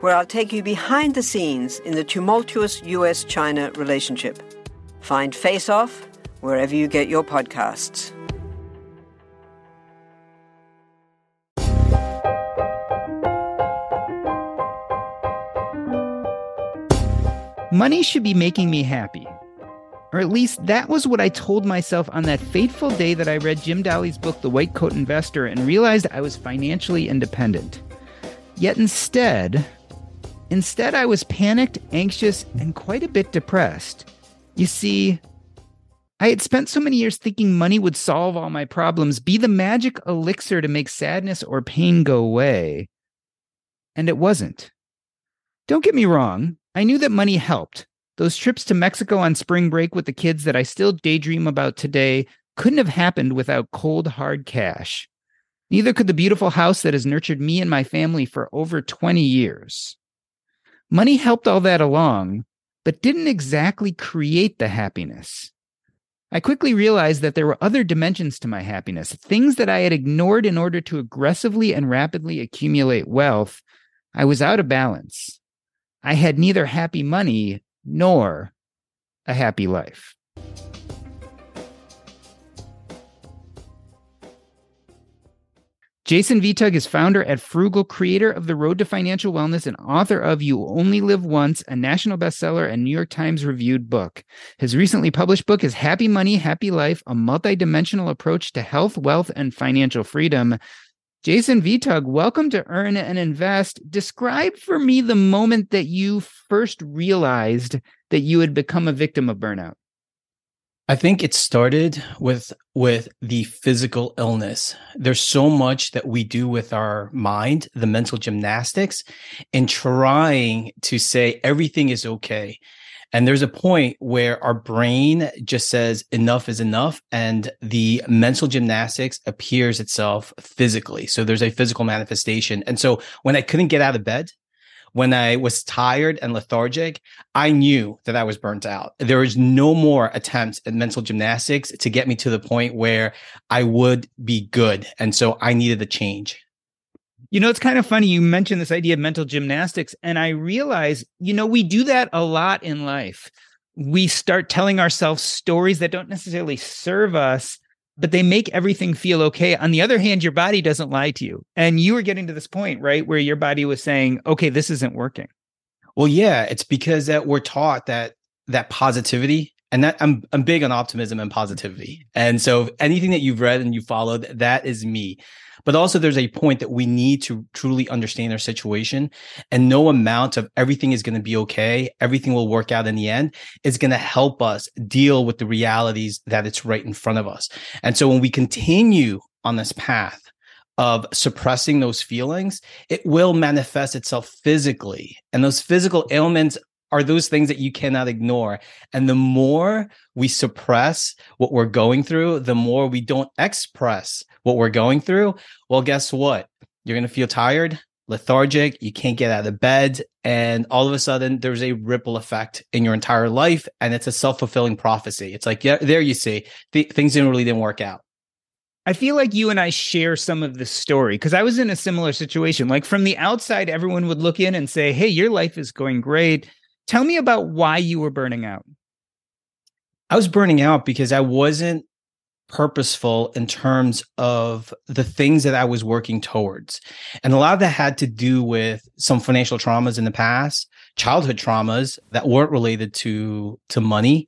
where I'll take you behind the scenes in the tumultuous US China relationship. Find Face Off wherever you get your podcasts. Money should be making me happy. Or at least that was what I told myself on that fateful day that I read Jim Dahle's book, The White Coat Investor, and realized I was financially independent. Yet instead, Instead, I was panicked, anxious, and quite a bit depressed. You see, I had spent so many years thinking money would solve all my problems, be the magic elixir to make sadness or pain go away. And it wasn't. Don't get me wrong, I knew that money helped. Those trips to Mexico on spring break with the kids that I still daydream about today couldn't have happened without cold, hard cash. Neither could the beautiful house that has nurtured me and my family for over 20 years. Money helped all that along, but didn't exactly create the happiness. I quickly realized that there were other dimensions to my happiness, things that I had ignored in order to aggressively and rapidly accumulate wealth. I was out of balance. I had neither happy money nor a happy life. Jason Vitug is founder at Phroogal, creator of The Road to Financial Wellness, and author of You Only Live Once, a national bestseller and New York Times reviewed book. His recently published book is Happy Money, Happy Life, a multidimensional approach to health, wealth, and financial freedom. Jason Vitug, welcome to Earn and Invest. Describe for me the moment that you first realized that you had become a victim of burnout. I think it started with with the physical illness. There's so much that we do with our mind, the mental gymnastics, and trying to say everything is okay. And there's a point where our brain just says enough is enough and the mental gymnastics appears itself physically. So there's a physical manifestation. And so when I couldn't get out of bed, when I was tired and lethargic, I knew that I was burnt out. There was no more attempts at mental gymnastics to get me to the point where I would be good. And so I needed a change. You know, it's kind of funny. You mentioned this idea of mental gymnastics, and I realize, you know, we do that a lot in life. We start telling ourselves stories that don't necessarily serve us but they make everything feel okay. On the other hand, your body doesn't lie to you. And you were getting to this point, right, where your body was saying, okay, this isn't working. Well, yeah, it's because that we're taught that that positivity and that I'm I'm big on optimism and positivity. And so anything that you've read and you followed, that is me. But also, there's a point that we need to truly understand our situation, and no amount of everything is going to be okay, everything will work out in the end, is going to help us deal with the realities that it's right in front of us. And so, when we continue on this path, of suppressing those feelings, it will manifest itself physically. And those physical ailments are those things that you cannot ignore. And the more we suppress what we're going through, the more we don't express what we're going through. Well, guess what? You're going to feel tired, lethargic, you can't get out of bed. And all of a sudden, there's a ripple effect in your entire life. And it's a self fulfilling prophecy. It's like, yeah, there you see, th- things didn't really didn't work out. I feel like you and I share some of the story because I was in a similar situation. Like from the outside, everyone would look in and say, Hey, your life is going great. Tell me about why you were burning out. I was burning out because I wasn't purposeful in terms of the things that I was working towards. And a lot of that had to do with some financial traumas in the past, childhood traumas that weren't related to to money.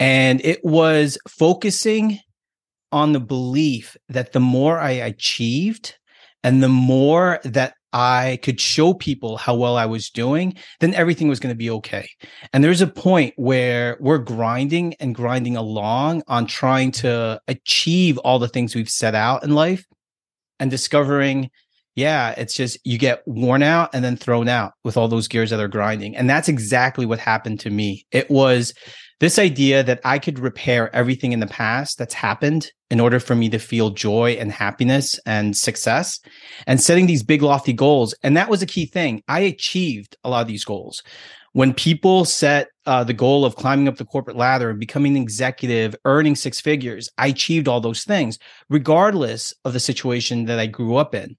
And it was focusing on the belief that the more I achieved and the more that I could show people how well I was doing, then everything was going to be okay. And there's a point where we're grinding and grinding along on trying to achieve all the things we've set out in life and discovering, yeah, it's just you get worn out and then thrown out with all those gears that are grinding. And that's exactly what happened to me. It was this idea that I could repair everything in the past that's happened in order for me to feel joy and happiness and success and setting these big lofty goals. And that was a key thing. I achieved a lot of these goals. When people set uh, the goal of climbing up the corporate ladder and becoming an executive, earning six figures, I achieved all those things, regardless of the situation that I grew up in.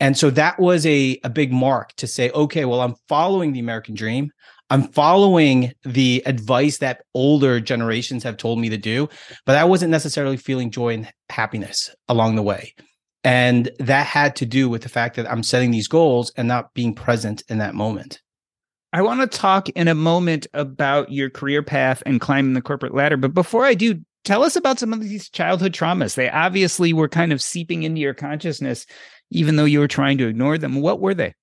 And so that was a, a big mark to say, okay, well, I'm following the American dream. I'm following the advice that older generations have told me to do, but I wasn't necessarily feeling joy and happiness along the way. And that had to do with the fact that I'm setting these goals and not being present in that moment. I want to talk in a moment about your career path and climbing the corporate ladder. But before I do, tell us about some of these childhood traumas. They obviously were kind of seeping into your consciousness, even though you were trying to ignore them. What were they?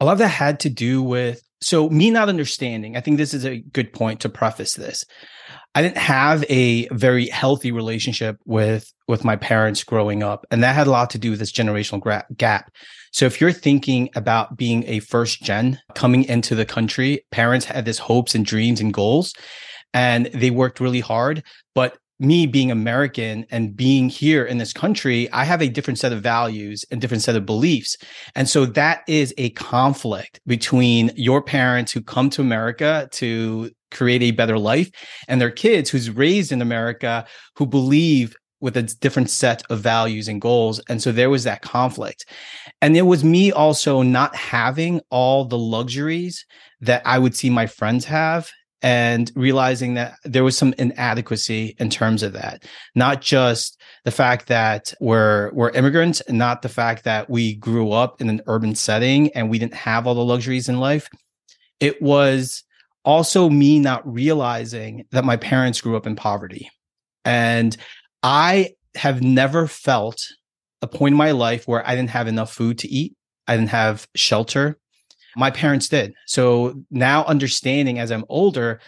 A lot of that had to do with so me not understanding, I think this is a good point to preface this. I didn't have a very healthy relationship with with my parents growing up, and that had a lot to do with this generational gra- gap. So if you're thinking about being a first gen coming into the country, parents had this hopes and dreams and goals, and they worked really hard, but me being American and being here in this country, I have a different set of values and different set of beliefs. And so that is a conflict between your parents who come to America to create a better life and their kids who's raised in America who believe with a different set of values and goals. And so there was that conflict. And it was me also not having all the luxuries that I would see my friends have and realizing that there was some inadequacy in terms of that. Not just the fact that we're we're immigrants not the fact that we grew up in an urban setting and we didn't have all the luxuries in life. It was also me not realizing that my parents grew up in poverty. And i have never felt a point in my life where i didn't have enough food to eat. I didn't have shelter my parents did. So now understanding as I'm older,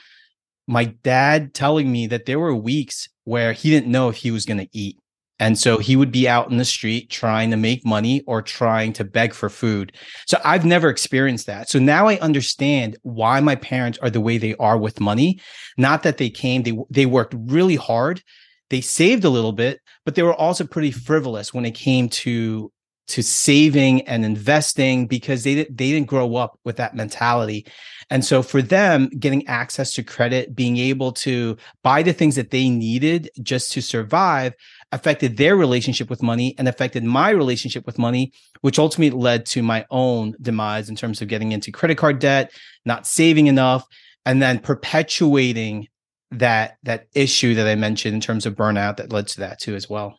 my dad telling me that there were weeks where he didn't know if he was going to eat. And so he would be out in the street trying to make money or trying to beg for food. So I've never experienced that. So now I understand why my parents are the way they are with money. Not that they came, they, they worked really hard. They saved a little bit, but they were also pretty frivolous when it came to to saving and investing because they they didn't grow up with that mentality. And so for them, getting access to credit, being able to buy the things that they needed just to survive affected their relationship with money and affected my relationship with money, which ultimately led to my own demise in terms of getting into credit card debt, not saving enough, and then perpetuating that that issue that I mentioned in terms of burnout that led to that too as well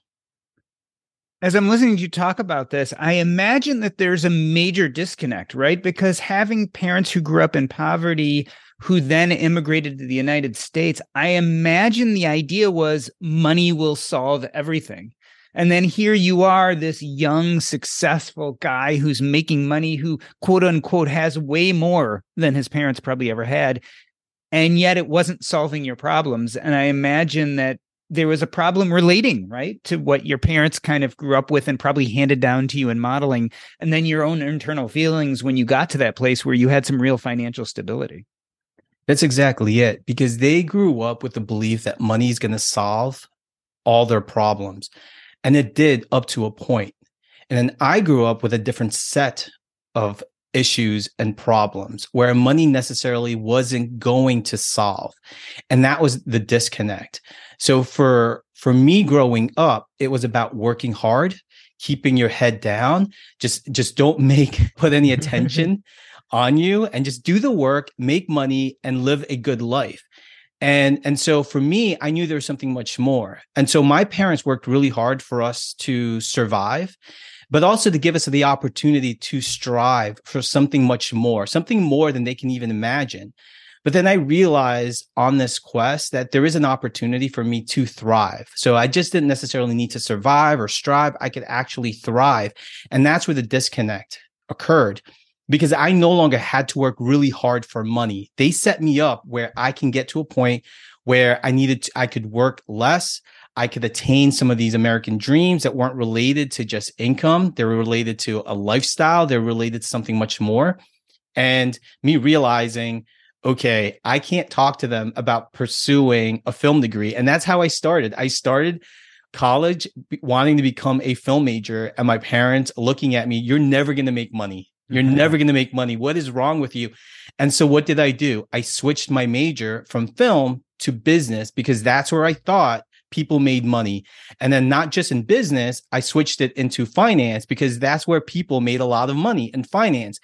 as I'm listening to you talk about this, I imagine that there's a major disconnect, right? Because having parents who grew up in poverty, who then immigrated to the United States, I imagine the idea was money will solve everything. And then here you are, this young, successful guy who's making money, who quote unquote has way more than his parents probably ever had. And yet it wasn't solving your problems. And I imagine that there was a problem relating right to what your parents kind of grew up with and probably handed down to you in modeling and then your own internal feelings when you got to that place where you had some real financial stability. That's exactly it because they grew up with the belief that money is going to solve all their problems and it did up to a point. And then i grew up with a different set of issues and problems where money necessarily wasn't going to solve and that was the disconnect so for for me growing up, it was about working hard, keeping your head down. Just just don't make put any attention on you and just do the work, make money and live a good life. And and so for me, I knew there was something much more. And so my parents worked really hard for us to survive, but also to give us the opportunity to strive for something much more, something more than they can even imagine. But then I realized on this quest that there is an opportunity for me to thrive. So I just didn't necessarily need to survive or strive. I could actually thrive. And that's where the disconnect occurred because I no longer had to work really hard for money. They set me up where I can get to a point where I needed to, I could work less. I could attain some of these American dreams that weren't related to just income. They were related to a lifestyle. They're related to something much more. And me realizing, okay, I can't talk to them about pursuing a film degree. And that's how I started. I started college wanting to become a film major and my parents looking at me, you're never going to make money. You're mm-hmm. never going to make money. What is wrong with you? And so what did I do? I switched my major from film to business because that's where I thought people made money. And then not just in business, I switched it into finance because that's where people made a lot of money in finance.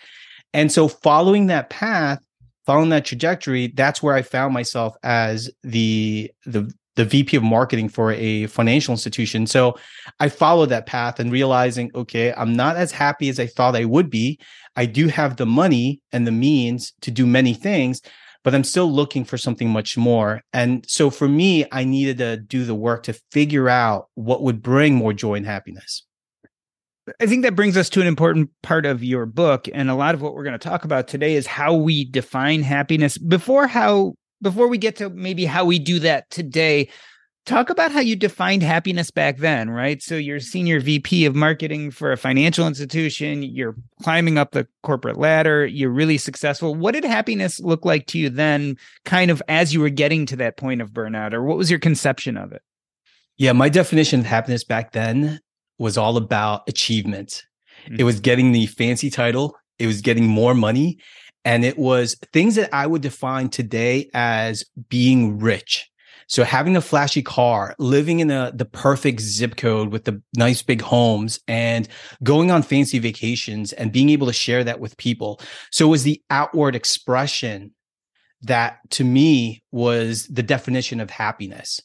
And so following that path, following that trajectory, that's where I found myself as the the the VP of marketing for a financial institution. So I followed that path and realizing, okay, I'm not as happy as I thought I would be. I do have the money and the means to do many things, but I'm still looking for something much more. And so for me, I needed to do the work to figure out what would bring more joy and happiness. I think that brings us to an important part of your book. And a lot of what we're going to talk about today is how we define happiness. Before how before we get to maybe how we do that today, talk about how you defined happiness back then, right? So you're senior VP of marketing for a financial institution, you're climbing up the corporate ladder, you're really successful. What did happiness look like to you then, kind of as you were getting to that point of burnout, or what was your conception of it? Yeah, my definition of happiness back then was all about achievement. Mm-hmm. It was getting the fancy title, it was getting more money, and it was things that I would define today as being rich. So having a flashy car, living in a, the perfect zip code with the nice big homes and going on fancy vacations and being able to share that with people. So it was the outward expression that to me was the definition of happiness.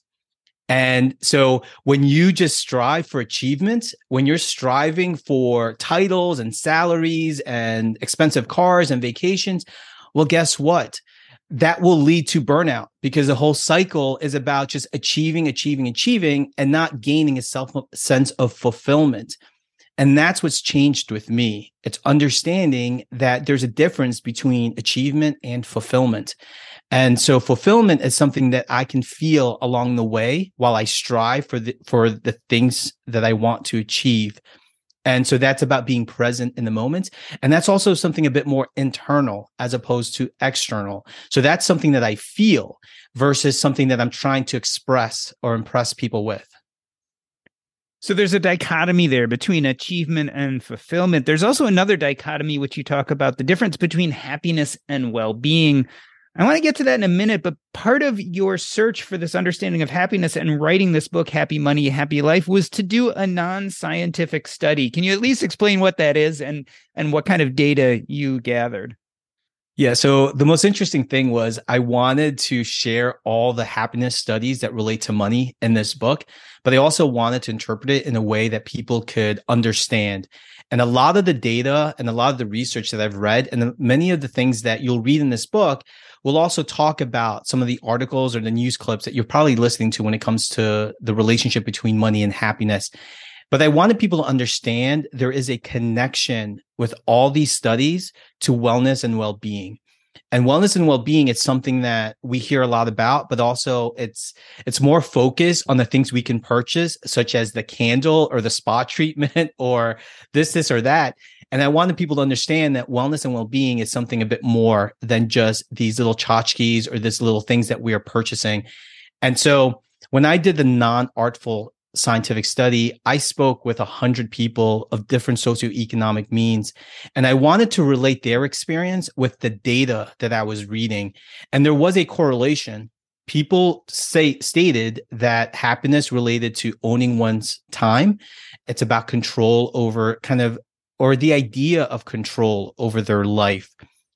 And so when you just strive for achievements, when you're striving for titles and salaries and expensive cars and vacations, well, guess what? That will lead to burnout because the whole cycle is about just achieving, achieving, achieving, and not gaining a self sense of fulfillment. And that's what's changed with me. It's understanding that there's a difference between achievement and fulfillment. And so fulfillment is something that I can feel along the way while I strive for the for the things that I want to achieve. And so that's about being present in the moment. And that's also something a bit more internal as opposed to external. So that's something that I feel versus something that I'm trying to express or impress people with. So there's a dichotomy there between achievement and fulfillment. There's also another dichotomy, which you talk about the difference between happiness and well being. I want to get to that in a minute, but part of your search for this understanding of happiness and writing this book, Happy Money, Happy Life, was to do a non-scientific study. Can you at least explain what that is and and what kind of data you gathered? Yeah. So the most interesting thing was I wanted to share all the happiness studies that relate to money in this book, but I also wanted to interpret it in a way that people could understand. And a lot of the data and a lot of the research that I've read and many of the things that you'll read in this book We'll also talk about some of the articles or the news clips that you're probably listening to when it comes to the relationship between money and happiness. But I wanted people to understand there is a connection with all these studies to wellness and well being. And wellness and well-being is something that we hear a lot about, but also it's it's more focused on the things we can purchase, such as the candle or the spa treatment or this, this, or that. And I wanted people to understand that wellness and well-being is something a bit more than just these little tchotchkes or these little things that we are purchasing. And so when I did the non-artful scientific study, I spoke with a hundred people of different socioeconomic means, and I wanted to relate their experience with the data that I was reading. And there was a correlation. People say stated that happiness related to owning one's time. It's about control over kind of or the idea of control over their life.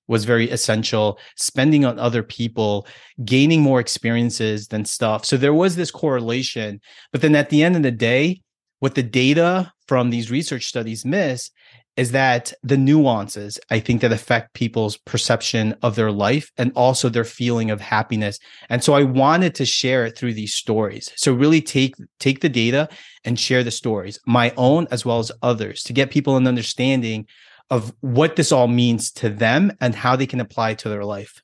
was very essential, spending on other people, gaining more experiences than stuff. So there was this correlation. But then at the end of the day, what the data from these research studies miss is that the nuances I think that affect people's perception of their life and also their feeling of happiness. And so I wanted to share it through these stories. So really take take the data and share the stories, my own as well as others, to get people an understanding of what this all means to them and how they can apply to their life.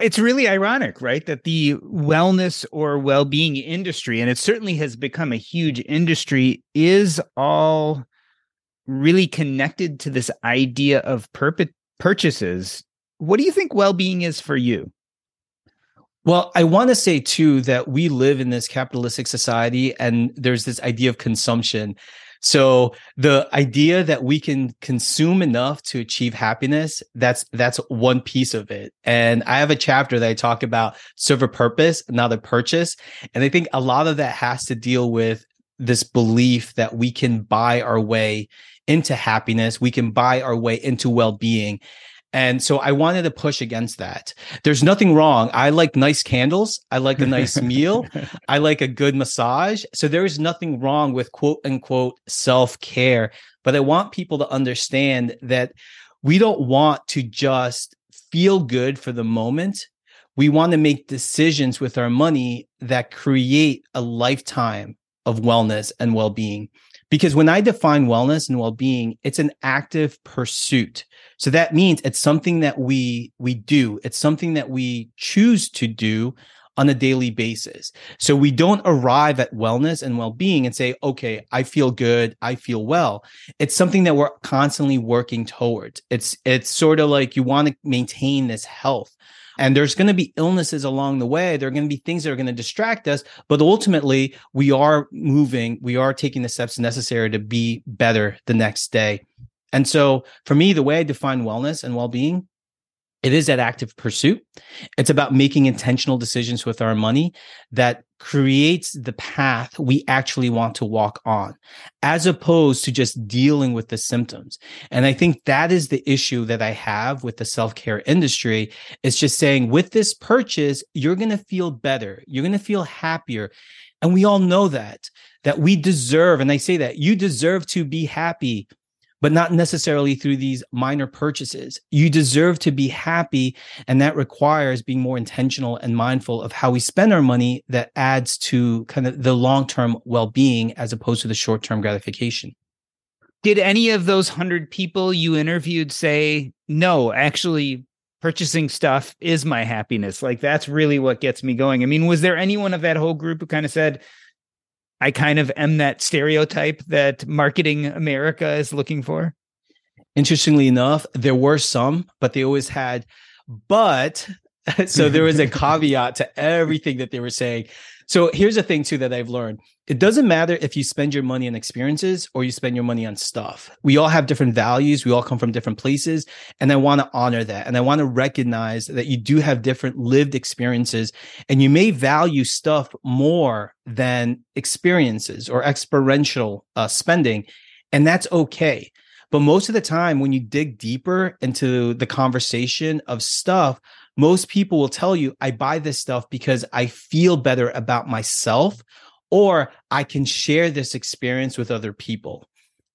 It's really ironic, right? That the wellness or well being industry, and it certainly has become a huge industry, is all really connected to this idea of perp- purchases. What do you think well being is for you? Well, I want to say too that we live in this capitalistic society and there's this idea of consumption. So the idea that we can consume enough to achieve happiness, that's that's one piece of it. And I have a chapter that I talk about serve a purpose, not a purchase. And I think a lot of that has to deal with this belief that we can buy our way into happiness, we can buy our way into well-being. And so I wanted to push against that. There's nothing wrong. I like nice candles. I like a nice meal. I like a good massage. So there is nothing wrong with quote unquote self care. But I want people to understand that we don't want to just feel good for the moment. We want to make decisions with our money that create a lifetime of wellness and well being. Because when I define wellness and well-being, it's an active pursuit. So that means it's something that we we do. It's something that we choose to do on a daily basis. So we don't arrive at wellness and well-being and say, "Okay, I feel good, I feel well." It's something that we're constantly working towards. It's it's sort of like you want to maintain this health. And there's going to be illnesses along the way. There are going to be things that are going to distract us. But ultimately, we are moving, we are taking the steps necessary to be better the next day. And so for me, the way I define wellness and well being it is that active pursuit. It's about making intentional decisions with our money that creates the path we actually want to walk on, as opposed to just dealing with the symptoms. And I think that is the issue that I have with the self care industry. It's just saying with this purchase, you're going to feel better. You're going to feel happier. And we all know that, that we deserve, and I say that you deserve to be happy but not necessarily through these minor purchases. You deserve to be happy. And that requires being more intentional and mindful of how we spend our money that adds to kind of the long term well being as opposed to the short term gratification. Did any of those hundred people you interviewed say, no, actually, purchasing stuff is my happiness? Like, that's really what gets me going. I mean, was there anyone of that whole group who kind of said, I kind of am that stereotype that marketing America is looking for. Interestingly enough, there were some, but they always had, but so there was a caveat to everything that they were saying. So here's the thing too that I've learned. It doesn't matter if you spend your money on experiences or you spend your money on stuff. We all have different values. We all come from different places. And I want to honor that. And I want to recognize that you do have different lived experiences and you may value stuff more than experiences or experiential uh, spending. And that's okay. But most of the time, when you dig deeper into the conversation of stuff, most people will tell you, I buy this stuff because I feel better about myself or I can share this experience with other people.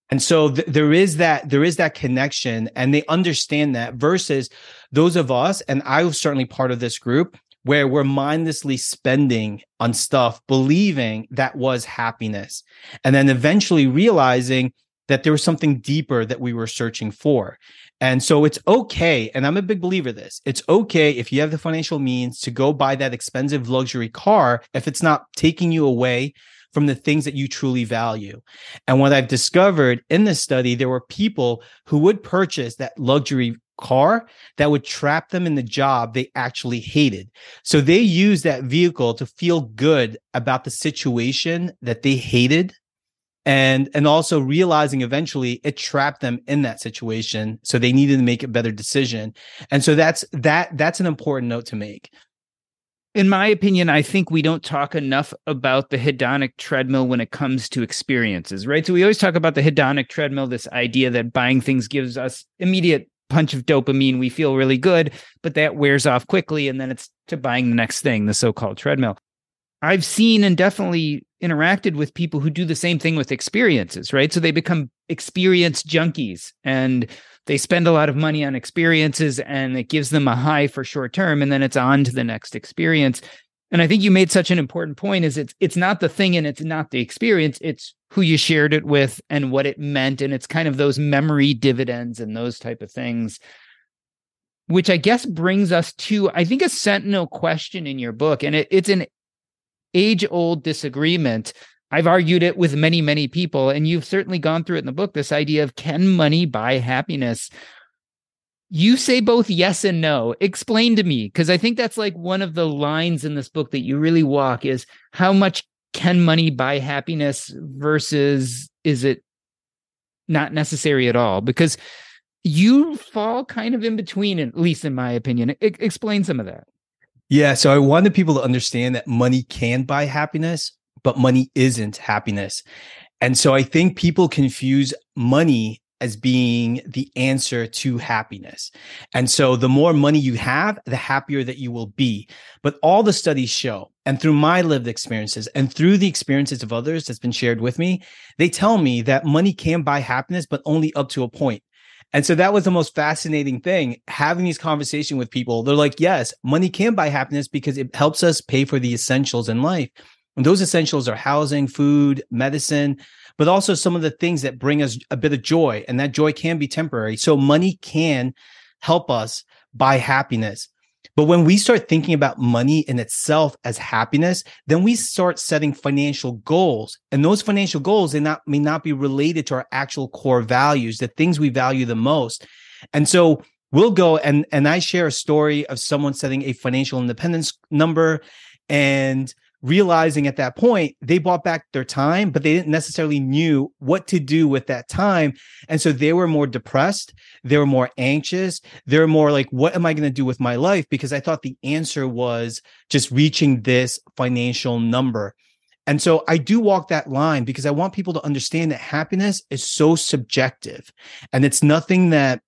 And so th- there is that there is that connection and they understand that versus those of us and I was certainly part of this group where we're mindlessly spending on stuff believing that was happiness and then eventually realizing that there was something deeper that we were searching for. And so it's okay. And I'm a big believer this. It's okay if you have the financial means to go buy that expensive luxury car if it's not taking you away from the things that you truly value. And what I've discovered in this study, there were people who would purchase that luxury car that would trap them in the job they actually hated. So they use that vehicle to feel good about the situation that they hated and and also realizing eventually it trapped them in that situation so they needed to make a better decision and so that's that that's an important note to make in my opinion i think we don't talk enough about the hedonic treadmill when it comes to experiences right so we always talk about the hedonic treadmill this idea that buying things gives us immediate punch of dopamine, we feel really good, but that wears off quickly. And then it's to buying the next thing, the so called treadmill. I've seen and definitely interacted with people who do the same thing with experiences, right? So they become experience junkies and they spend a lot of money on experiences and it gives them a high for short term and then it's on to the next experience. And I think you made such an important point is it's it's not the thing and it's not the experience, it's who you shared it with and what it meant and it's kind of those memory dividends and those type of things which I guess brings us to I think a sentinel question in your book and it, it's an age old disagreement. I've argued it with many, many people, and you've certainly gone through it in the book this idea of can money buy happiness? You say both yes and no. Explain to me, because I think that's like one of the lines in this book that you really walk is how much can money buy happiness versus is it not necessary at all? Because you fall kind of in between, at least in my opinion. I- explain some of that. Yeah. So I wanted people to understand that money can buy happiness, but money isn't happiness. And so I think people confuse money as being the answer to happiness. And so the more money you have, the happier that you will be. But all the studies show, and through my lived experiences and through the experiences of others that's been shared with me, they tell me that money can buy happiness, but only up to a point. And so that was the most fascinating thing having these conversations with people. They're like, yes, money can buy happiness because it helps us pay for the essentials in life. And those essentials are housing, food, medicine, but also some of the things that bring us a bit of joy. And that joy can be temporary. So money can help us buy happiness. But when we start thinking about money in itself as happiness, then we start setting financial goals. And those financial goals they not may not be related to our actual core values, the things we value the most. And so we'll go and and I share a story of someone setting a financial independence number and realizing at that point they bought back their time but they didn't necessarily knew what to do with that time. And so they were more depressed they were more anxious they were more like what am i going to do with my life? Because i thought the answer was just reaching this financial number. And so I do walk that line because I want people to understand that happiness is so subjective and it's nothing that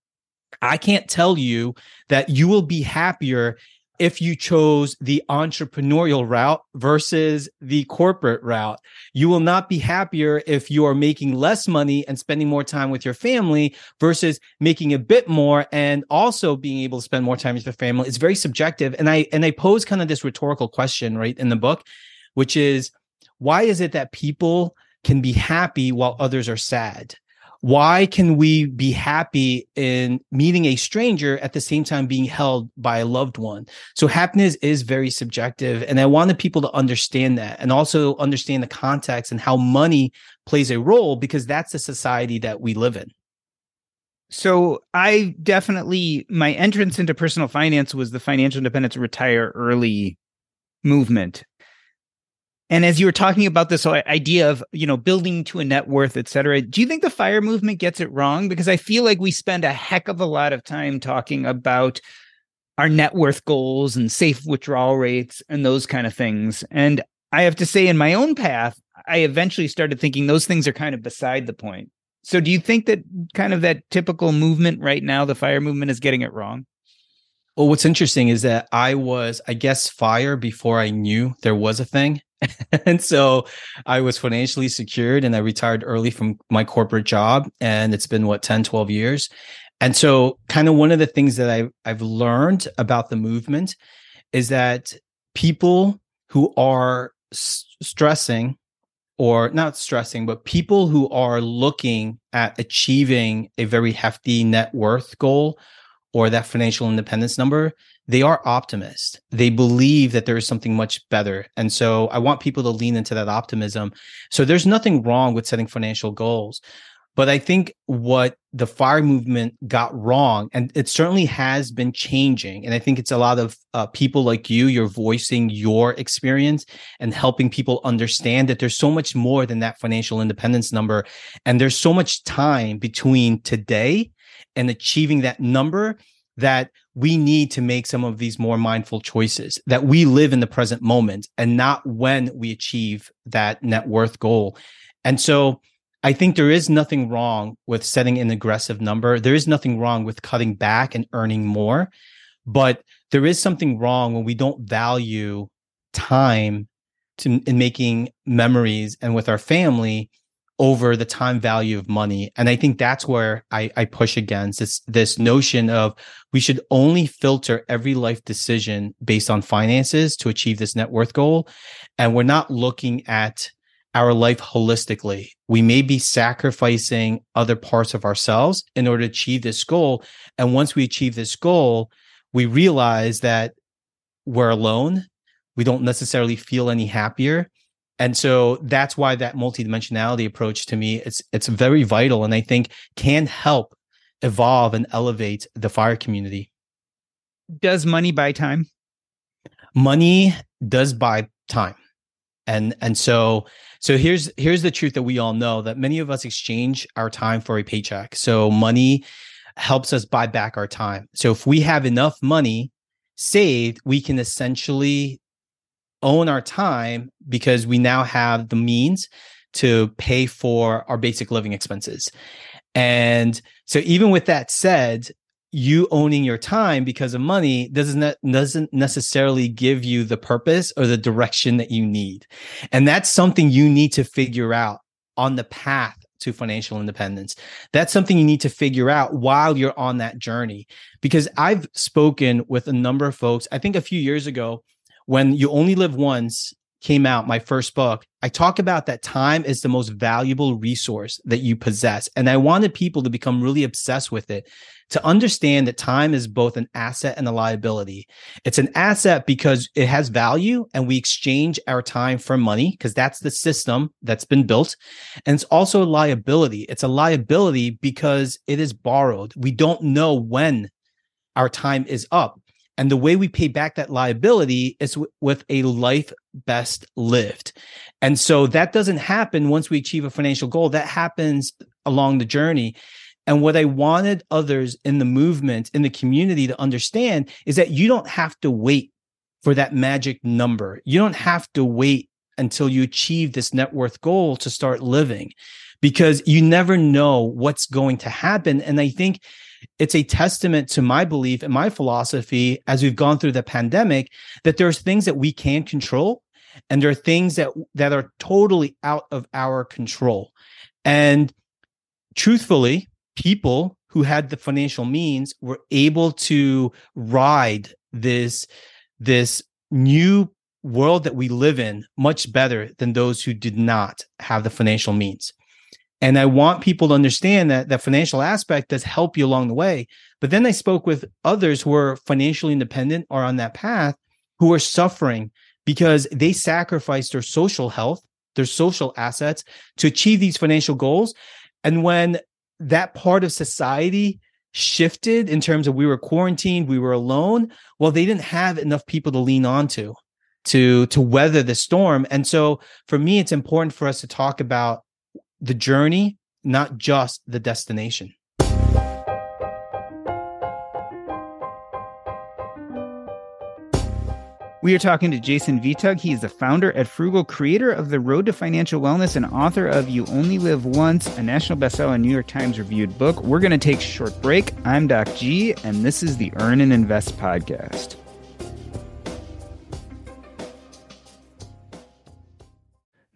I can't tell you that you will be happier if you chose the entrepreneurial route versus the corporate route. You will not be happier if you are making less money and spending more time with your family versus making a bit more and also being able to spend more time with your family. It's very subjective. And I and I pose kind of this rhetorical question right in the book, which is why is it that people can be happy while others are sad? Why can we be happy in meeting a stranger at the same time being held by a loved one so happiness is very subjective and i wanted people to understand that and also understand the context and how money plays a role because that's the society that we live in so I definitely my entrance into personal finance was the financial independence retire early movement. And as you were talking about this idea of, you know, building to a net worth, et cetera, do you think the fire movement gets it wrong? Because I feel like we spend a heck of a lot of time talking about our net worth goals and safe withdrawal rates and those kind of things. And I have to say, in my own path, I eventually started thinking those things are kind of beside the point. So do you think that kind of that typical movement right now, the fire movement is getting it wrong? Well, what's interesting is that I was, I guess, fire before I knew there was a thing. and so I was financially secured and I retired early from my corporate job. And it's been what, 10, 12 years. And so kind of one of the things that I've, I've learned about the movement is that people who are s- stressing or not stressing, but people who are looking at achieving a very hefty net worth goal or that financial independence number, they are optimists. They believe that there is something much better. And so I want people to lean into that optimism. So there's nothing wrong with setting financial goals. But I think what the fire movement got wrong, and it certainly has been changing. And I think it's a lot of uh, people like you, you're voicing your experience and helping people understand that there's so much more than that financial independence number. And there's so much time between today and achieving that number that we need to make some of these more mindful choices that we live in the present moment and not when we achieve that net worth goal and so I think there is nothing wrong with setting an aggressive number. There is nothing wrong with cutting back and earning more. But there is something wrong when we don't value time to, in making memories and with our family over the time value of money. And I think that's where I, I push against this, this notion of we should only filter every life decision based on finances to achieve this net worth goal. And we're not looking at our life holistically. We may be sacrificing other parts of ourselves in order to achieve this goal. And once we achieve this goal, we realize that we're alone. We don't necessarily feel any happier. And so that's why that multidimensionality approach to me it's it's very vital and I think can help evolve and elevate the fire community. Does money buy time? Money does buy time. And and so so here's here's the truth that we all know that many of us exchange our time for a paycheck. So money helps us buy back our time. So if we have enough money saved, we can essentially own our time because we now have the means to pay for our basic living expenses. And so even with that said, you owning your time because of money doesn't doesn't necessarily give you the purpose or the direction that you need. And that's something you need to figure out on the path to financial independence. That's something you need to figure out while you're on that journey. Because I've spoken with a number of folks, I think a few years ago, when You Only Live Once came out, my first book, I talk about that time is the most valuable resource that you possess. And I wanted people to become really obsessed with it to understand that time is both an asset and a liability. It's an asset because it has value and we exchange our time for money because that's the system that's been built. And it's also a liability. It's a liability because it is borrowed. We don't know when our time is up. And the way we pay back that liability is w- with a life best lived. And so that doesn't happen once we achieve a financial goal. That happens along the journey. And what I wanted others in the movement, in the community to understand is that you don't have to wait for that magic number. You don't have to wait until you achieve this net worth goal to start living because you never know what's going to happen. And I think it's a testament to my belief and my philosophy as we've gone through the pandemic that there's things that we can control and there are things that that are totally out of our control. And truthfully, people who had the financial means were able to ride this this new world that we live in much better than those who did not have the financial means. And I want people to understand that that financial aspect does help you along the way. But then I spoke with others who are financially independent or on that path who are suffering because they sacrificed their social health, their social assets to achieve these financial goals. And when that part of society shifted in terms of we were quarantined, we were alone. Well, they didn't have enough people to lean onto to to weather the storm. And so for me, it's important for us to talk about the journey, not just the destination. We are talking to Jason Vitug. He is the founder at Phroogal, creator of The Road to Financial Wellness, and author of You Only Live Once, a national bestseller and New York Times reviewed book. We're going to take a short break. I'm Doc G, and this is the Earn and Invest podcast.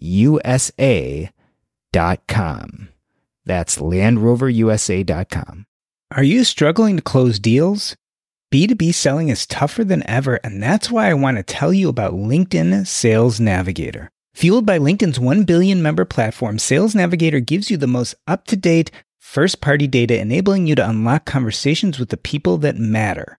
USA.com. That's LandRoverUSA.com. Are you struggling to close deals? B2B selling is tougher than ever, and that's why I want to tell you about LinkedIn Sales Navigator. Fueled by LinkedIn's 1 billion member platform, Sales Navigator gives you the most up to date, first party data, enabling you to unlock conversations with the people that matter.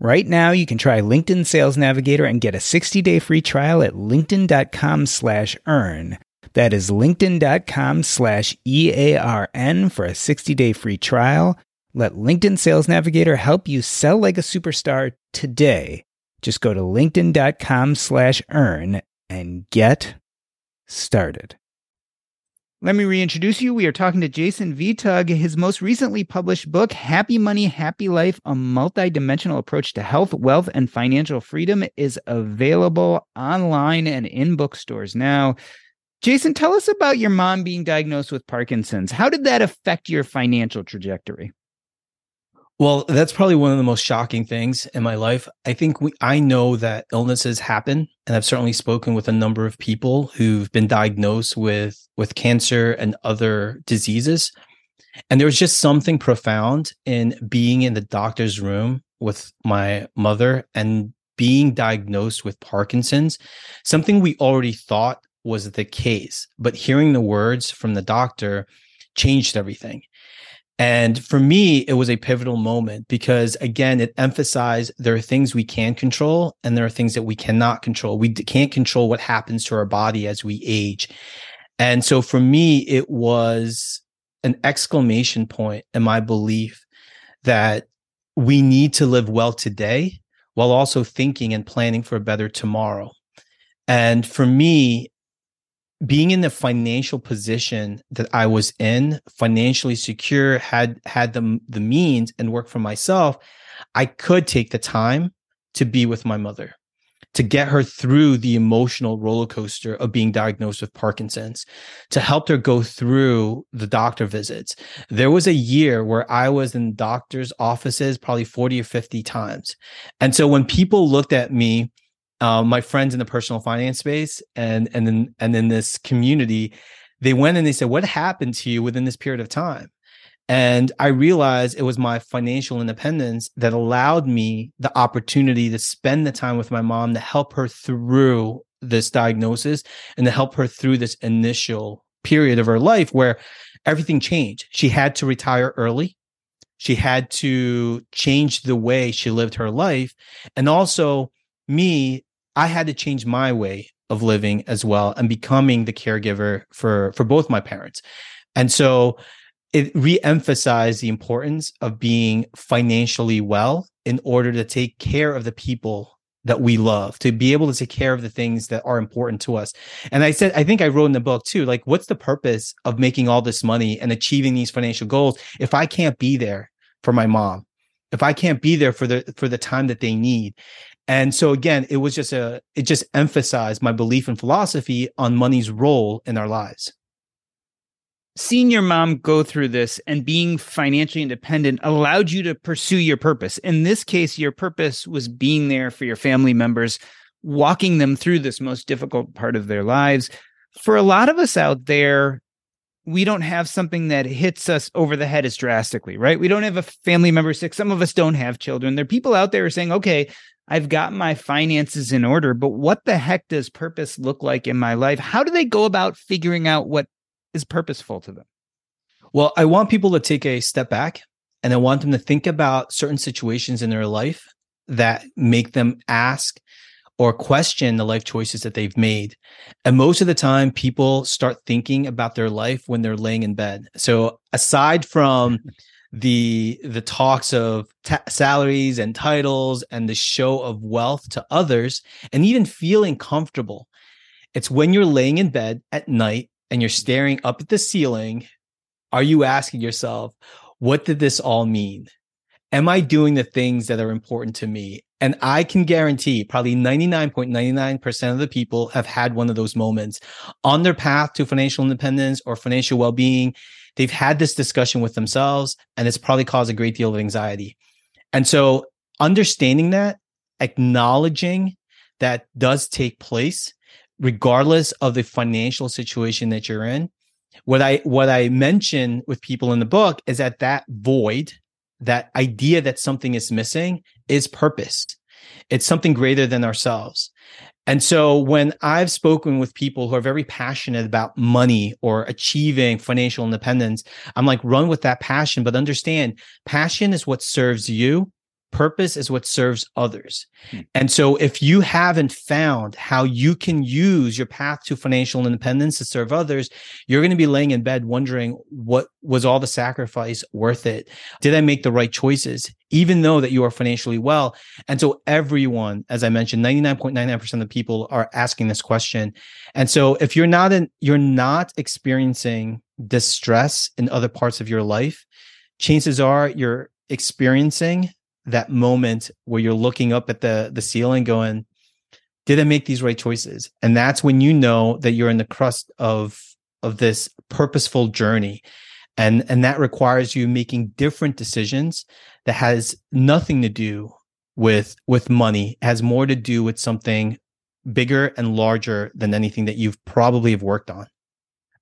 Right now, you can try LinkedIn Sales Navigator and get a 60-day free trial at linkedin.com slash earn. That is linkedin.com slash E-A-R-N for a 60-day free trial. Let LinkedIn Sales Navigator help you sell like a superstar today just go to linkedin.com slash earn and get started. Let me reintroduce you. We are talking to Jason Vitug. His most recently published book, Happy Money, Happy Life, a multidimensional approach to health, wealth, and financial freedom, is available online and in bookstores now. Jason, tell us about your mom being diagnosed with Parkinson's. How did that affect your financial trajectory? Well, that's probably one of the most shocking things in my life. I think we, I know that illnesses happen, and I've certainly spoken with a number of people who've been diagnosed with with cancer and other diseases. And there was just something profound in being in the doctor's room with my mother and being diagnosed with Parkinson's, something we already thought was the case, but hearing the words from the doctor changed everything. And for me, it was a pivotal moment because, again, it emphasized there are things we can control and there are things that we cannot control. We can't control what happens to our body as we age. And so for me, it was an exclamation point in my belief that we need to live well today while also thinking and planning for a better tomorrow. And for me, being in the financial position that I was in, financially secure, had had the the means and work for myself, I could take the time to be with my mother, to get her through the emotional roller coaster of being diagnosed with Parkinson's, to help her go through the doctor visits. There was a year where I was in doctors' offices probably 40 or 50 times. And so when people looked at me um, my friends in the personal finance space and and then and in this community, they went and they said, "What happened to you within this period of time?" And I realized it was my financial independence that allowed me the opportunity to spend the time with my mom to help her through this diagnosis and to help her through this initial period of her life where everything changed. She had to retire early. She had to change the way she lived her life. And also, me I had to change my way of living as well and becoming the caregiver for for both my parents. And so it re-emphasized the importance of being financially well in order to take care of the people that we love, to be able to take care of the things that are important to us. And I said, I think I wrote in the book too, like, what's the purpose of making all this money and achieving these financial goals if I can't be there for my mom? If I can't be there for the for the time that they need. And so again, it was just a it just emphasized my belief and philosophy on money's role in our lives. Seeing your mom go through this and being financially independent allowed you to pursue your purpose. In this case, your purpose was being there for your family members, walking them through this most difficult part of their lives. For a lot of us out there, we don't have something that hits us over the head as drastically, right? We don't have a family member sick. Some of us don't have children. There are people out there saying, okay, I've got my finances in order, but what the heck does purpose look like in my life? How do they go about figuring out what is purposeful to them? Well, I want people to take a step back and I want them to think about certain situations in their life that make them ask or question the life choices that they've made. And most of the time, people start thinking about their life when they're laying in bed. So aside from the the talks of ta- salaries and titles and the show of wealth to others and even feeling comfortable it's when you're laying in bed at night and you're staring up at the ceiling are you asking yourself what did this all mean am i doing the things that are important to me And I can guarantee probably 99.99% of the people have had one of those moments on their path to financial independence or financial well being. They've had this discussion with themselves and it's probably caused a great deal of anxiety. And so understanding that, acknowledging that does take place, regardless of the financial situation that you're in. What I what I mention with people in the book is that that void, that idea that something is missing, is purpose. It's something greater than ourselves. And so when I've spoken with people who are very passionate about money or achieving financial independence, I'm like, run with that passion, but understand passion is what serves you purpose is what serves others. Hmm. And so if you haven't found how you can use your path to financial independence to serve others, you're going to be laying in bed wondering what was all the sacrifice worth it? Did I make the right choices? Even though that you are financially well. And so everyone, as I mentioned, 99.99% of people are asking this question. And so if you're not in, you're not experiencing distress in other parts of your life, chances are you're experiencing that moment where you're looking up at the the ceiling going did i make these right choices? And that's when you know that you're in the crust of of this purposeful journey. And and that requires you making different decisions that has nothing to do with with money. It has more to do with something bigger and larger than anything that you've probably have worked on.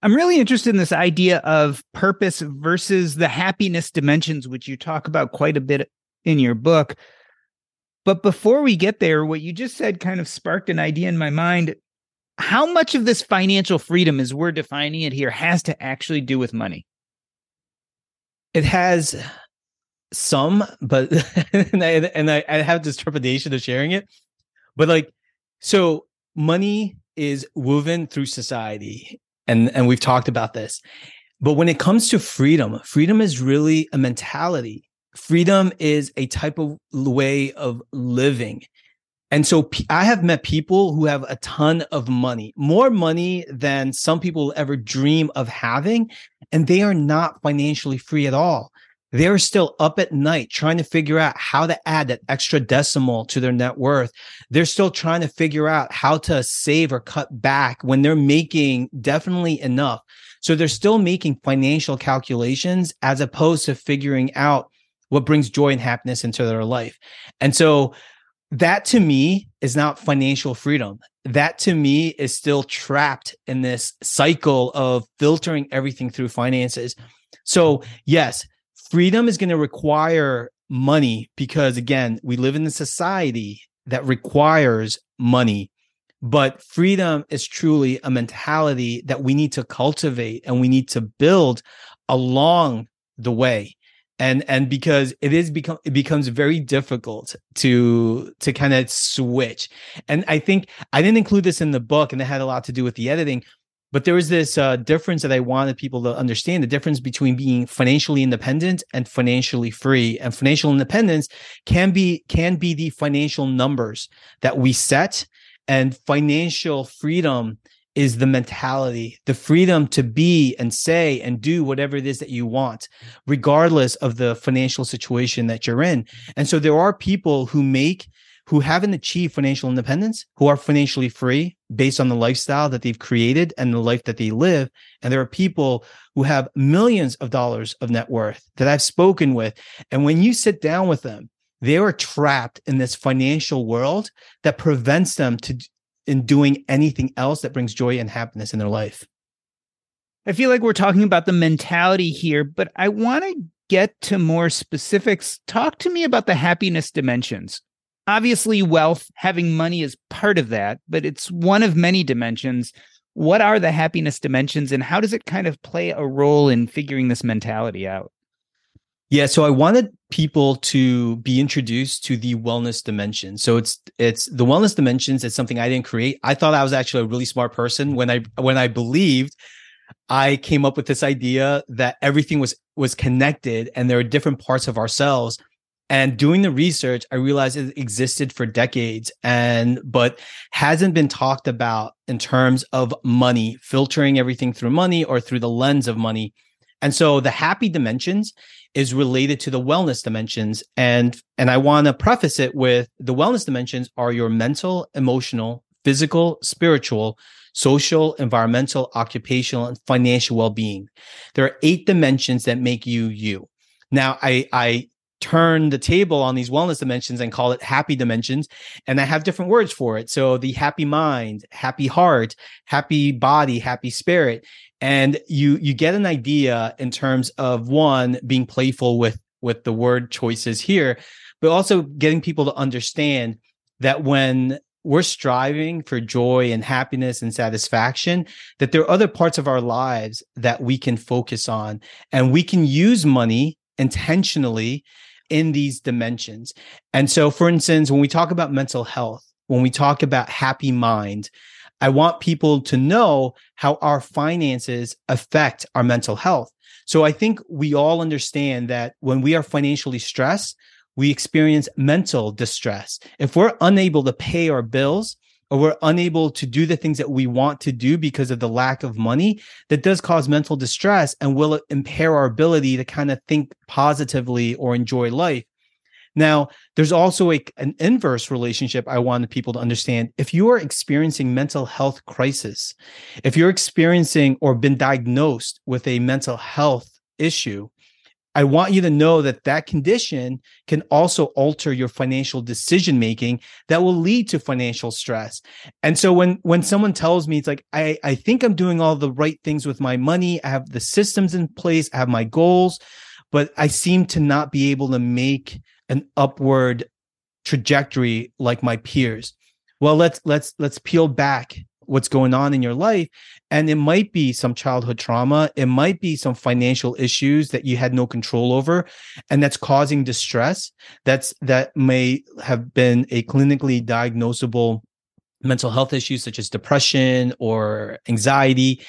I'm really interested in this idea of purpose versus the happiness dimensions, which you talk about quite a bit in your book. But before we get there, what you just said kind of sparked an idea in my mind. How much of this financial freedom, as we're defining it here, has to actually do with money? It has some, but and I and I, I have this trepidation of sharing it. But like, so money is woven through society, and and we've talked about this. But when it comes to freedom, freedom is really a mentality freedom is a type of way of living. And so I have met people who have a ton of money, more money than some people ever dream of having. And they are not financially free at all. They're still up at night trying to figure out how to add that extra decimal to their net worth. They're still trying to figure out how to save or cut back when they're making definitely enough. So they're still making financial calculations as opposed to figuring out what brings joy and happiness into their life. And so that to me is not financial freedom. That to me is still trapped in this cycle of filtering everything through finances. So, yes, freedom is going to require money because, again, we live in a society that requires money. But freedom is truly a mentality that we need to cultivate and we need to build along the way and and because it is become it becomes very difficult to to kind of switch. And i think i didn't include this in the book and it had a lot to do with the editing but there was this uh, difference that i wanted people to understand the difference between being financially independent and financially free. And financial independence can be can be the financial numbers that we set and financial freedom is the mentality, the freedom to be and say and do whatever it is that you want, regardless of the financial situation that you're in. And so there are people who make, who haven't achieved financial independence, who are financially free based on the lifestyle that they've created and the life that they live. And there are people who have millions of dollars of net worth that I've spoken with. And when you sit down with them, they are trapped in this financial world that prevents them to in doing anything else that brings joy and happiness in their life. I feel like we're talking about the mentality here, but I want to get to more specifics. Talk to me about the happiness dimensions. Obviously, wealth, having money is part of that, but it's one of many dimensions. What are the happiness dimensions and how does it kind of play a role in figuring this mentality out? Yeah, so I wanted people to be introduced to the wellness dimension. So it's it's the wellness dimensions It's something I didn't create. I thought I was actually a really smart person when I when I believed I came up with this idea that everything was was connected and there are different parts of ourselves. And doing the research, I realized it existed for decades and but hasn't been talked about in terms of money, filtering everything through money or through the lens of money And so the happy dimensions is related to the wellness dimensions. And, and I want to preface it with the wellness dimensions are your mental, emotional, physical, spiritual, social, environmental, occupational, and financial well-being. There are eight dimensions that make you you. Now, I, I turn the table on these wellness dimensions and call it happy dimensions. And I have different words for it. So the happy mind, happy heart, happy body, happy spirit. And you, you get an idea in terms of one being playful with, with the word choices here, but also getting people to understand that when we're striving for joy and happiness and satisfaction, that there are other parts of our lives that we can focus on and we can use money intentionally in these dimensions. And so, for instance, when we talk about mental health, when we talk about happy mind, I want people to know how our finances affect our mental health. So I think we all understand that when we are financially stressed, we experience mental distress. If we're unable to pay our bills, or we're unable to do the things that we want to do because of the lack of money, that does cause mental distress and will impair our ability to kind of think positively or enjoy life. Now, there's also a, an inverse relationship I wanted people to understand. If you are experiencing mental health crisis, if you're experiencing or been diagnosed with a mental health issue, I want you to know that that condition can also alter your financial decision making that will lead to financial stress. And so when when someone tells me it's like I I think I'm doing all the right things with my money, I have the systems in place, I have my goals, but I seem to not be able to make an upward trajectory like my peers. Well, let's let's let's peel back what's going on in your life and it might be some childhood trauma it might be some financial issues that you had no control over and that's causing distress that's that may have been a clinically diagnosable mental health issues such as depression or anxiety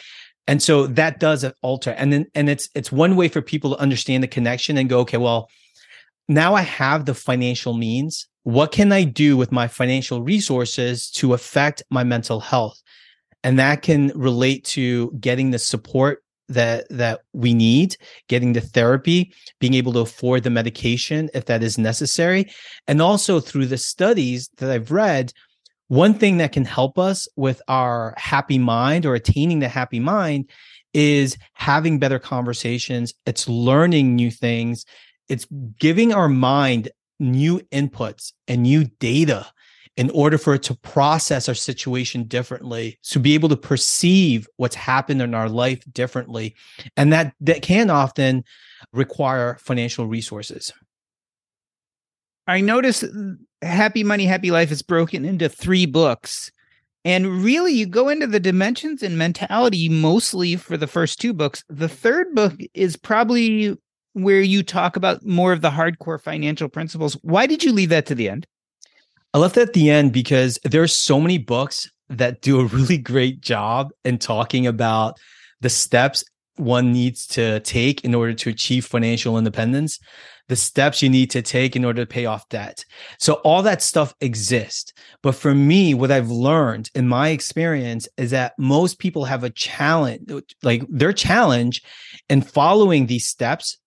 and so that does alter and then and it's it's one way for people to understand the connection and go okay well now i have the financial means what can I do with my financial resources to affect my mental health? And that can relate to getting the support that that we need getting the therapy being able to afford the medication if that is necessary. And also through the studies that i've read one thing that can help us with our happy mind or attaining the happy mind is having better conversations. It's learning new things it's giving our mind new inputs and new data in order for it to process our situation differently to be able to perceive what's happened in our life differently and that that can often require financial resources. I notice uh, happy money happy life is broken into three books and really you go into the dimensions and mentality mostly for the first two books. The third book is probably where you talk about more of the hardcore financial principles. Why did you leave that to the end? I left that at the end because there are so many books that do a really great job in talking about the steps one needs to take in order to achieve financial independence, the steps you need to take in order to pay off debt. So all that stuff exists. But for me, what I've learned in my experience is that most people have a challenge, like their challenge in following these steps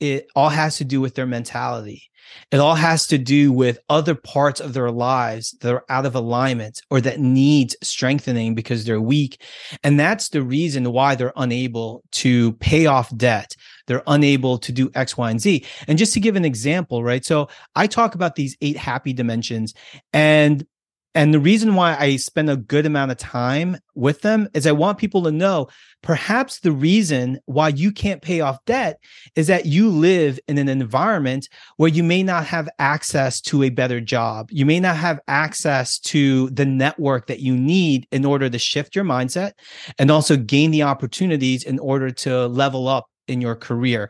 it all has to do with their mentality. It all has to do with other parts of their lives that are out of alignment or that need strengthening because they're weak. And that's the reason why they're unable to pay off debt. They're unable to do X, Y, and Z. And just to give an example, right? So I talk about these eight happy dimensions and and the reason why I spend a good amount of time with them is I want people to know perhaps the reason why you can't pay off debt is that you live in an environment where you may not have access to a better job. You may not have access to the network that you need in order to shift your mindset and also gain the opportunities in order to level up in your career.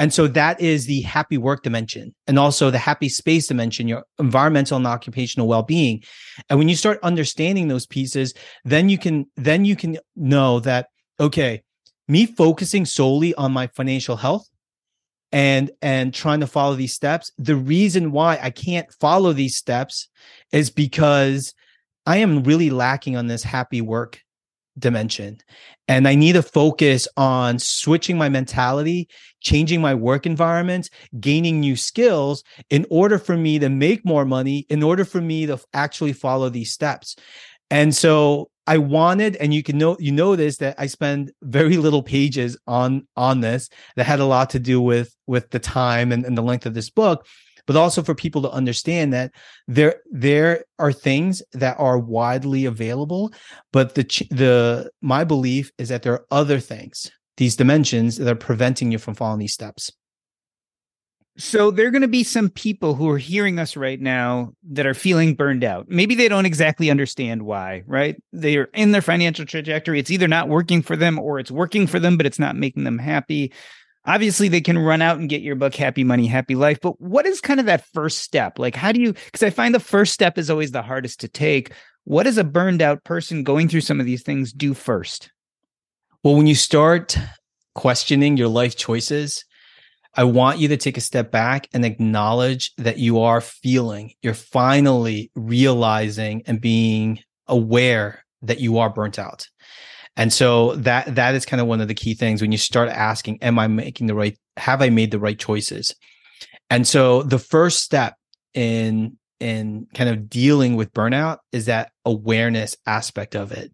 And so that is the happy work dimension and also the happy space dimension, your environmental and occupational well-being. And when you start understanding those pieces, then you can then you can know that okay, me focusing solely on my financial health and and trying to follow these steps, the reason why I can't follow these steps is because I am really lacking on this happy work dimension. And I need to focus on switching my mentality, changing my work environment, gaining new skills in order for me to make more money, in order for me to actually follow these steps. And so I wanted, and you can know you notice that I spend very little pages on on this that had a lot to do with with the time and, and the length of this book but also for people to understand that there there are things that are widely available but the the my belief is that there are other things these dimensions that are preventing you from following these steps so there are going to be some people who are hearing us right now that are feeling burned out. Maybe they don't exactly understand why, right? They are in their financial trajectory. It's either not working for them or it's working for them, but it's not making them happy obviously they can run out and get your book happy money happy life but what is kind of that first step? Like how do you because i find the first step is always the hardest to take. What does a burned out person going through some of these things do first? Well when you start questioning your life choices i want you to take a step back and acknowledge that you are feeling you're finally realizing and being aware that you are burnt out and so that that is kind of one of the key things when you start asking, am I making the right have I made the right choices? And so the first step in in kind of dealing with burnout is that awareness aspect of it.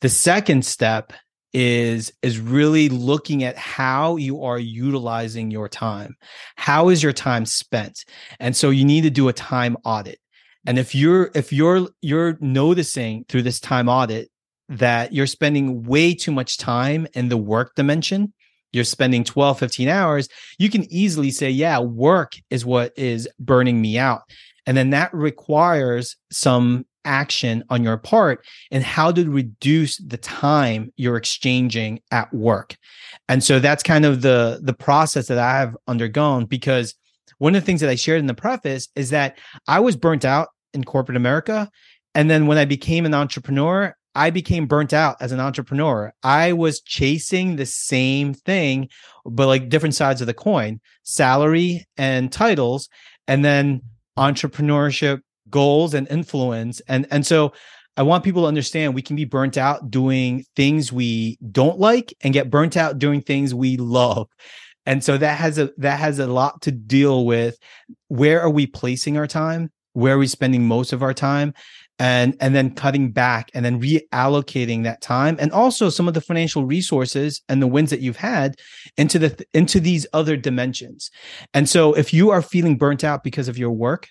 The second step is is really looking at how you are utilizing your time. How is your time spent? And so you need to do a time audit. And if you're if you're you're noticing through this time audit that you're spending way too much time in the work dimension. You're spending 12 15 hours. You can easily say yeah work is what is burning me out. And then that requires some action on your part and how to reduce the time you're exchanging at work. And so that's kind of the the process that i have undergone because one of the things that i shared in the preface is that i was burnt out in corporate america. And then when i became an entrepreneur I became burnt out as an entrepreneur. I was chasing the same thing, but like different sides of the coin salary and titles, and then entrepreneurship goals and influence. And, and so I want people to understand we can be burnt out doing things we don't like and get burnt out doing things we love. And so that has a that has a lot to deal with where are we placing our time? Where are we spending most of our time? And and then cutting back and then reallocating that time and also some of the financial resources and the wins that you've had into the into these other dimensions. And so if you are feeling burnt out because of your work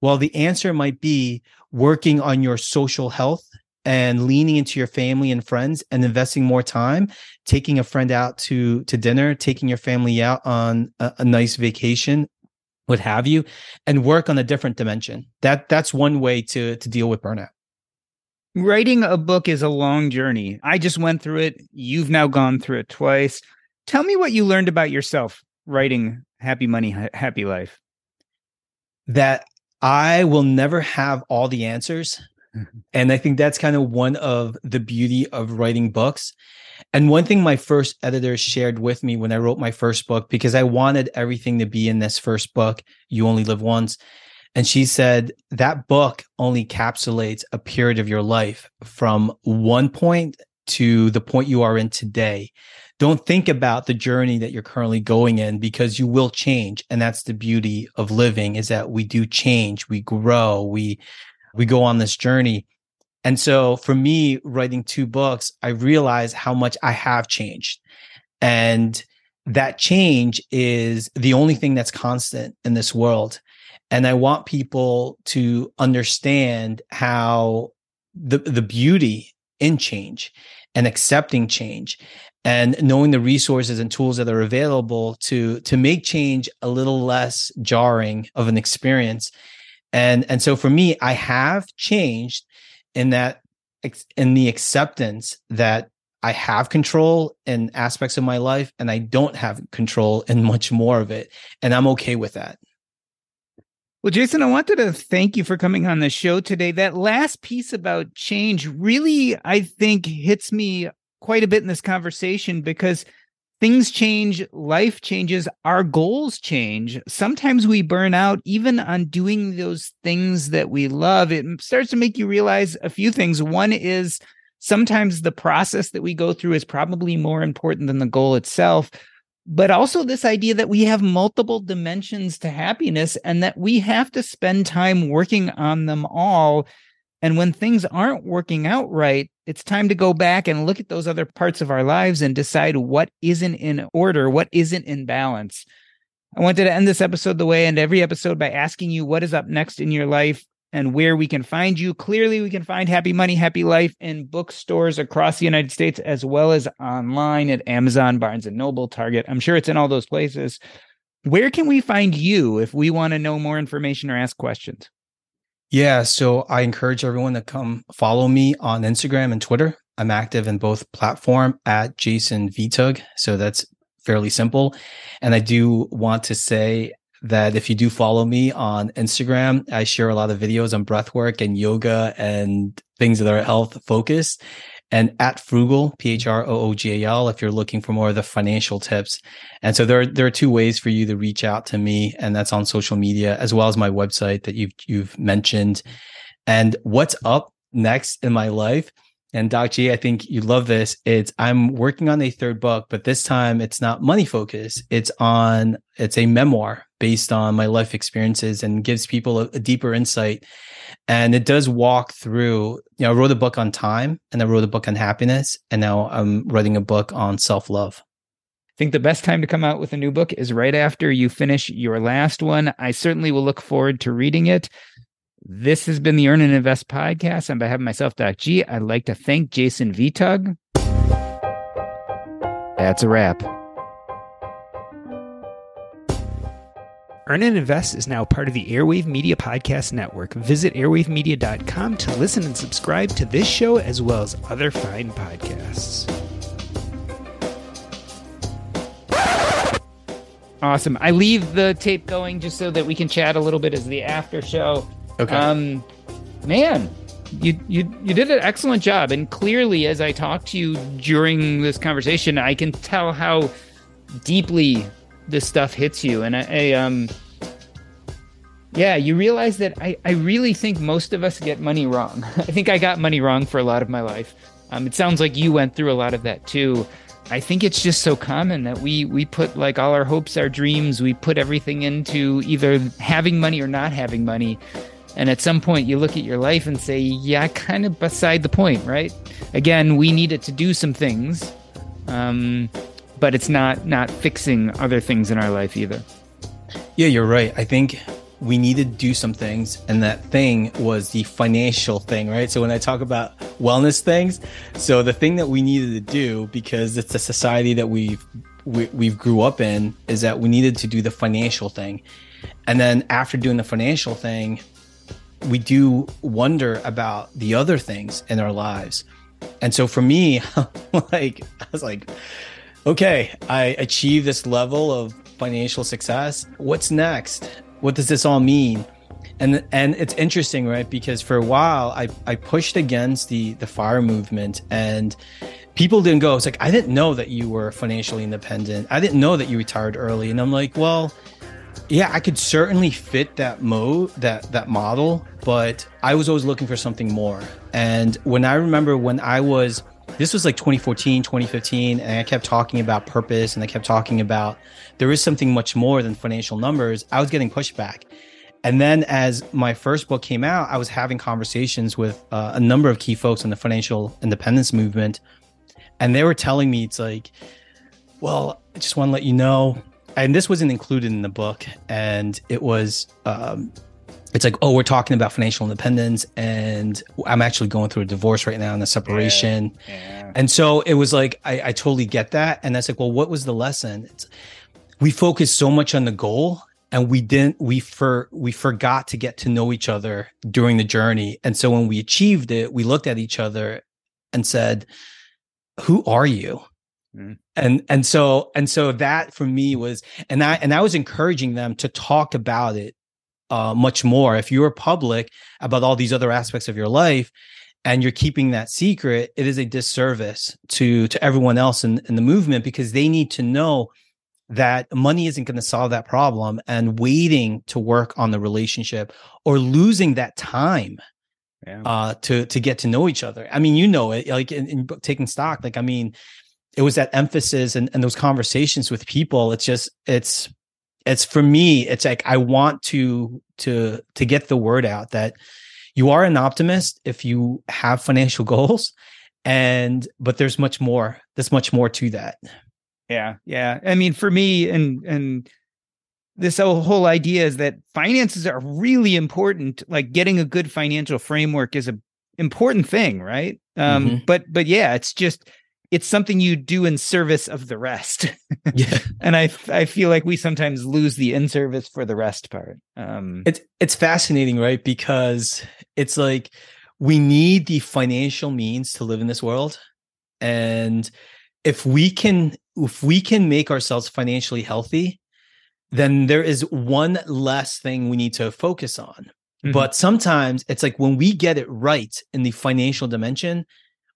well the answer might be working on your social health and leaning into your family and friends and investing more time taking a friend out to to dinner taking your family out on a, a nice vacation what have you, and work on a different dimension. That that's one way to to deal with burnout. Writing a book is a long journey. I just went through it. You've now gone through it twice. Tell me what you learned about yourself writing Happy Money, Happy Life. That I will never have all the answers. And I think that's kind of one of the beauty of writing books and one thing my first editor shared with me when I wrote my first book, because I wanted everything to be in this first book, You Only Live Once. And she said that book only encapsulates a period of your life from one point to the point you are in today. Don't think about the journey that you're currently going in because you will change. And that's the beauty of living is that we do change, we grow, we, we go on this journey. And so for me, writing two books, I realize how much I have changed. And that change is the only thing that's constant in this world. And I want people to understand how the, the beauty in change and accepting change and knowing the resources and tools that are available to to make change a little less jarring of an experience and and so for me i have changed in that in the acceptance that I have control in aspects of my life and I don't have control in much more of it. And I'm okay with that. Well, Jason, I wanted to thank you for coming on the show today. That last piece about change really, I think, hits me quite a bit in this conversation because things change, life changes, our goals change. Sometimes we burn out even on doing those things that we love. It starts to make you realize a few things. One is sometimes the process that we go through is probably more important than the goal itself but also this idea that we have multiple dimensions to happiness and that we have to spend time working on them all and when things aren't working out right it's time to go back and look at those other parts of our lives and decide what isn't in order what isn't in balance I wanted to end this episode the way I end every episode by asking you what is up next in your life and where we can find you. Clearly, we can find Happy Money, Happy Life in bookstores across the United States, as well as online at Amazon, Barnes and Noble, Target. I'm sure it's in all those places. Where can we find you if we want to know more information or ask questions? Yeah, so I encourage everyone to come follow me on Instagram and Twitter. I'm active in both platform at Jason Vitug. So that's fairly simple. And I do want to say that if you do follow me on Instagram, I share a lot of videos on breathwork and yoga and things that are health focused. And at Phroogal, P H R O O G A L, if you're looking for more of the financial tips. And so there are, there are two ways for you to reach out to me, and that's on social media as well as my website that you've you've mentioned. And what's up next in my life? And Doc G, I think you love this. It's I'm working on a third book, but this time it's not money focused. It's on it's a memoir based on my life experiences and gives people a, a deeper insight. And it does walk through, you know, I wrote a book on time and I wrote a book on happiness, and now I'm writing a book on self-love. I think the best time to come out with a new book is right after you finish your last one. I certainly will look forward to reading it. This has been the Earn and Invest podcast. On behalf of myself, Doc G, I'd like to thank Jason Vitug. That's a wrap. Earn and Invest is now part of the Airwave Media Podcast Network. Visit airwavemedia.com to listen and subscribe to this show as well as other fine podcasts. Awesome. I leave the tape going just so that we can chat a little bit as the after show. Okay. Um, man, you you you did an excellent job, and clearly, as I talked to you during this conversation, I can tell how deeply this stuff hits you, and I, I um. Yeah, you realize that I, I really think most of us get money wrong. I think I got money wrong for a lot of my life. Um, it sounds like you went through a lot of that too. I think it's just so common that we we put like all our hopes, our dreams, we put everything into either having money or not having money. And at some point, you look at your life and say, yeah, kind of beside the point, right? Again, we need it to do some things, um, but it's not not fixing other things in our life either. Yeah, you're right. I think we needed to do some things, and that thing was the financial thing, right? So when I talk about wellness things, so the thing that we needed to do because it's a society that we've we, we've grew up in is that we needed to do the financial thing, and then after doing the financial thing, we do wonder about the other things in our lives. And so for me, like I was like, okay, I achieved this level of financial success. What's next? What does this all mean? And and it's interesting, right? Because for a while I I pushed against the the fire movement and people didn't go. It's like I didn't know that you were financially independent. I didn't know that you retired early. And I'm like, well, yeah, I could certainly fit that mode, that that model, but I was always looking for something more. And when I remember when I was this was like 2014, 2015, and I kept talking about purpose and I kept talking about there is something much more than financial numbers. I was getting pushback. And then as my first book came out, I was having conversations with uh, a number of key folks in the financial independence movement. And they were telling me, it's like, well, I just want to let you know and this wasn't included in the book and it was um, it's like oh we're talking about financial independence and i'm actually going through a divorce right now and a separation. yeah, yeah. and so it was like I, I totally get that and that's like well what was the lesson? It's, we focused so much on the goal and we didn't we for we forgot to get to know each other during the journey. And so when we achieved it we looked at each other and said who are you Mm. And and so and so that for me was and I and I was encouraging them to talk about it uh, much more. If you're public about all these other aspects of your life and you're keeping that secret, it is a disservice to to everyone else in, in the movement because they need to know that money isn't going to solve that problem and waiting to work on the relationship or losing that time yeah. uh, to to get to know each other. I mean, you know it, like in, in taking stock. Like, I mean, it was that emphasis and, and those conversations with people. It's just it's it's for me. It's like I want to to to get the word out that you are an optimist if you have financial goals, and but there's much more. There's much more to that. Yeah, yeah. I mean, for me, and and this whole idea is that finances are really important. Like getting a good financial framework is a important thing, right? Um, mm-hmm. But but yeah, it's just it's something you do in service of the rest. yeah. and I I feel like we sometimes lose the in service for the rest part. Um, it's it's fascinating, right? Because it's like we need the financial means to live in this world, and if we can if we can make ourselves financially healthy then there is one less thing we need to focus on. Mm-hmm. But sometimes it's like when we get it right in the financial dimension,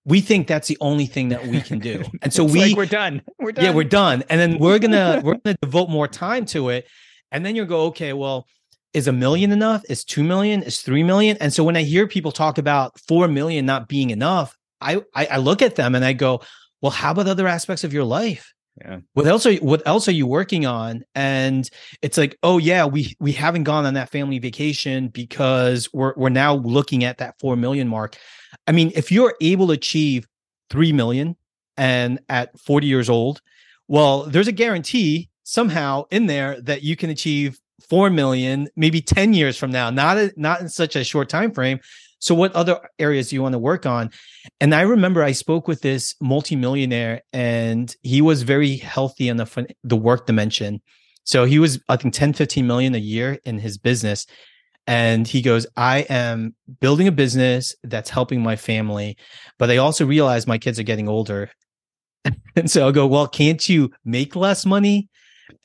we think that's the only thing that we can do. And so we like we're done. We're done. Yeah, we're done. And then we're gonna we're gonna devote more time to it. And then you go, okay, well, is a million enough? Is two million? Is three million? And so when I hear people talk about four million not being enough, I, I, I look at them and I go, well, how about other aspects of your life? Yeah. What else are what else are you working on? And it's like, oh yeah, we we haven't gone on that family vacation because we're we're now looking at that four million mark. I mean, if you're able to achieve three million and at 40 years old, well, there's a guarantee somehow in there that you can achieve 4 million maybe 10 years from now not a, not in such a short time frame so what other areas do you want to work on? And I remember I spoke with this multimillionaire and he was very healthy in the the work dimension. So he was I think 10 15 million a year in his business and he goes I am building a business that's helping my family, but I also realize my kids are getting older. and so I'll go, "Well, can't you make less money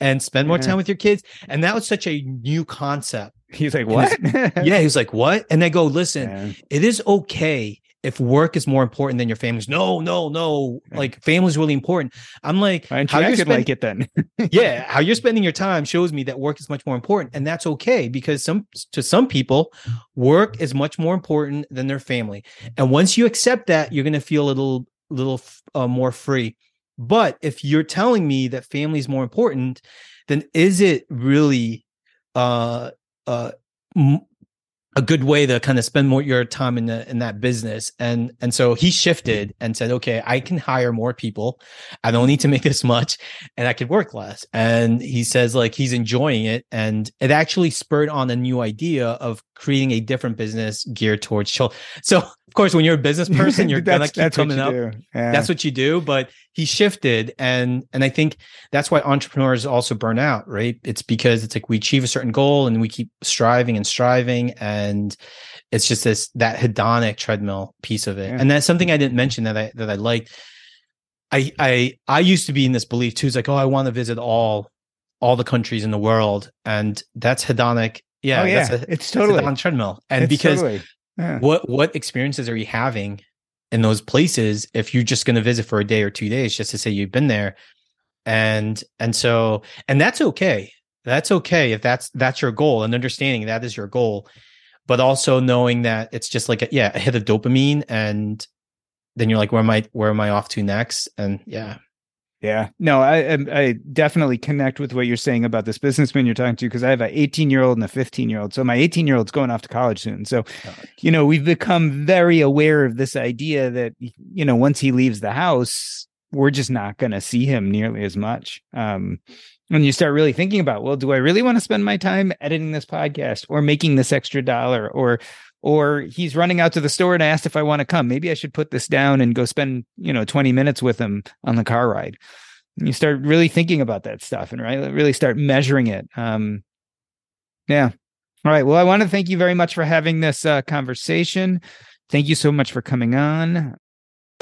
and spend more mm-hmm. time with your kids?" And that was such a new concept He's like, what? yeah, he's like, what? And I go, listen, it is okay if work is more important than your family's. No, no, no. Like family's really important. I'm like, how you spend- like it then? yeah, how you're spending your time shows me that work is much more important, and that's okay because some to some people, work is much more important than their family. And once you accept that, you're gonna feel a little little uh, more free. But if you're telling me that family is more important, then is it really uh uh, a good way to kind of spend more your time in the, in that business. And and so he shifted and said okay i can hire more people. I don't need to make this much and i could work less. And he says like he's enjoying it. And it actually spurred on a new idea of creating a different business geared towards children so of course when you're a business person you're gonna keep coming up yeah. that's what you do but he shifted and and i think that's why entrepreneurs also burn out right it's because it's like we achieve a certain goal and we keep striving and striving and it's just this that hedonic treadmill piece of it yeah. and that's something i didn't mention that i that i liked i i i used to be in this belief too it's like oh i want to visit all all the countries in the world and that's hedonic yeah, oh, yeah. A, it's totally on treadmill and it's because totally. Yeah. what what experiences are you having in those places if you're just going to visit for a day or two days just to say you've been there? And and so and that's okay. That's okay if that's that's your goal and understanding that is your goal but also knowing that it's just like a, yeah a hit of dopamine and then you're like where am i where am i off to next? And yeah yeah, no, I I definitely connect with what you're saying about this businessman you're talking to because I have an 18 year old and a 15 year old. So my 18 year old's going off to college soon. So, you know, we've become very aware of this idea that you know once he leaves the house, we're just not going to see him nearly as much. Um, when you start really thinking about, well, do I really want to spend my time editing this podcast or making this extra dollar or or he's running out to the store and asked if I want to come. Maybe I should put this down and go spend, you know, 20 minutes with him on the car ride. And you start really thinking about that stuff and right, really start measuring it. Um, yeah. All right. Well, I want to thank you very much for having this uh, conversation. Thank you so much for coming on.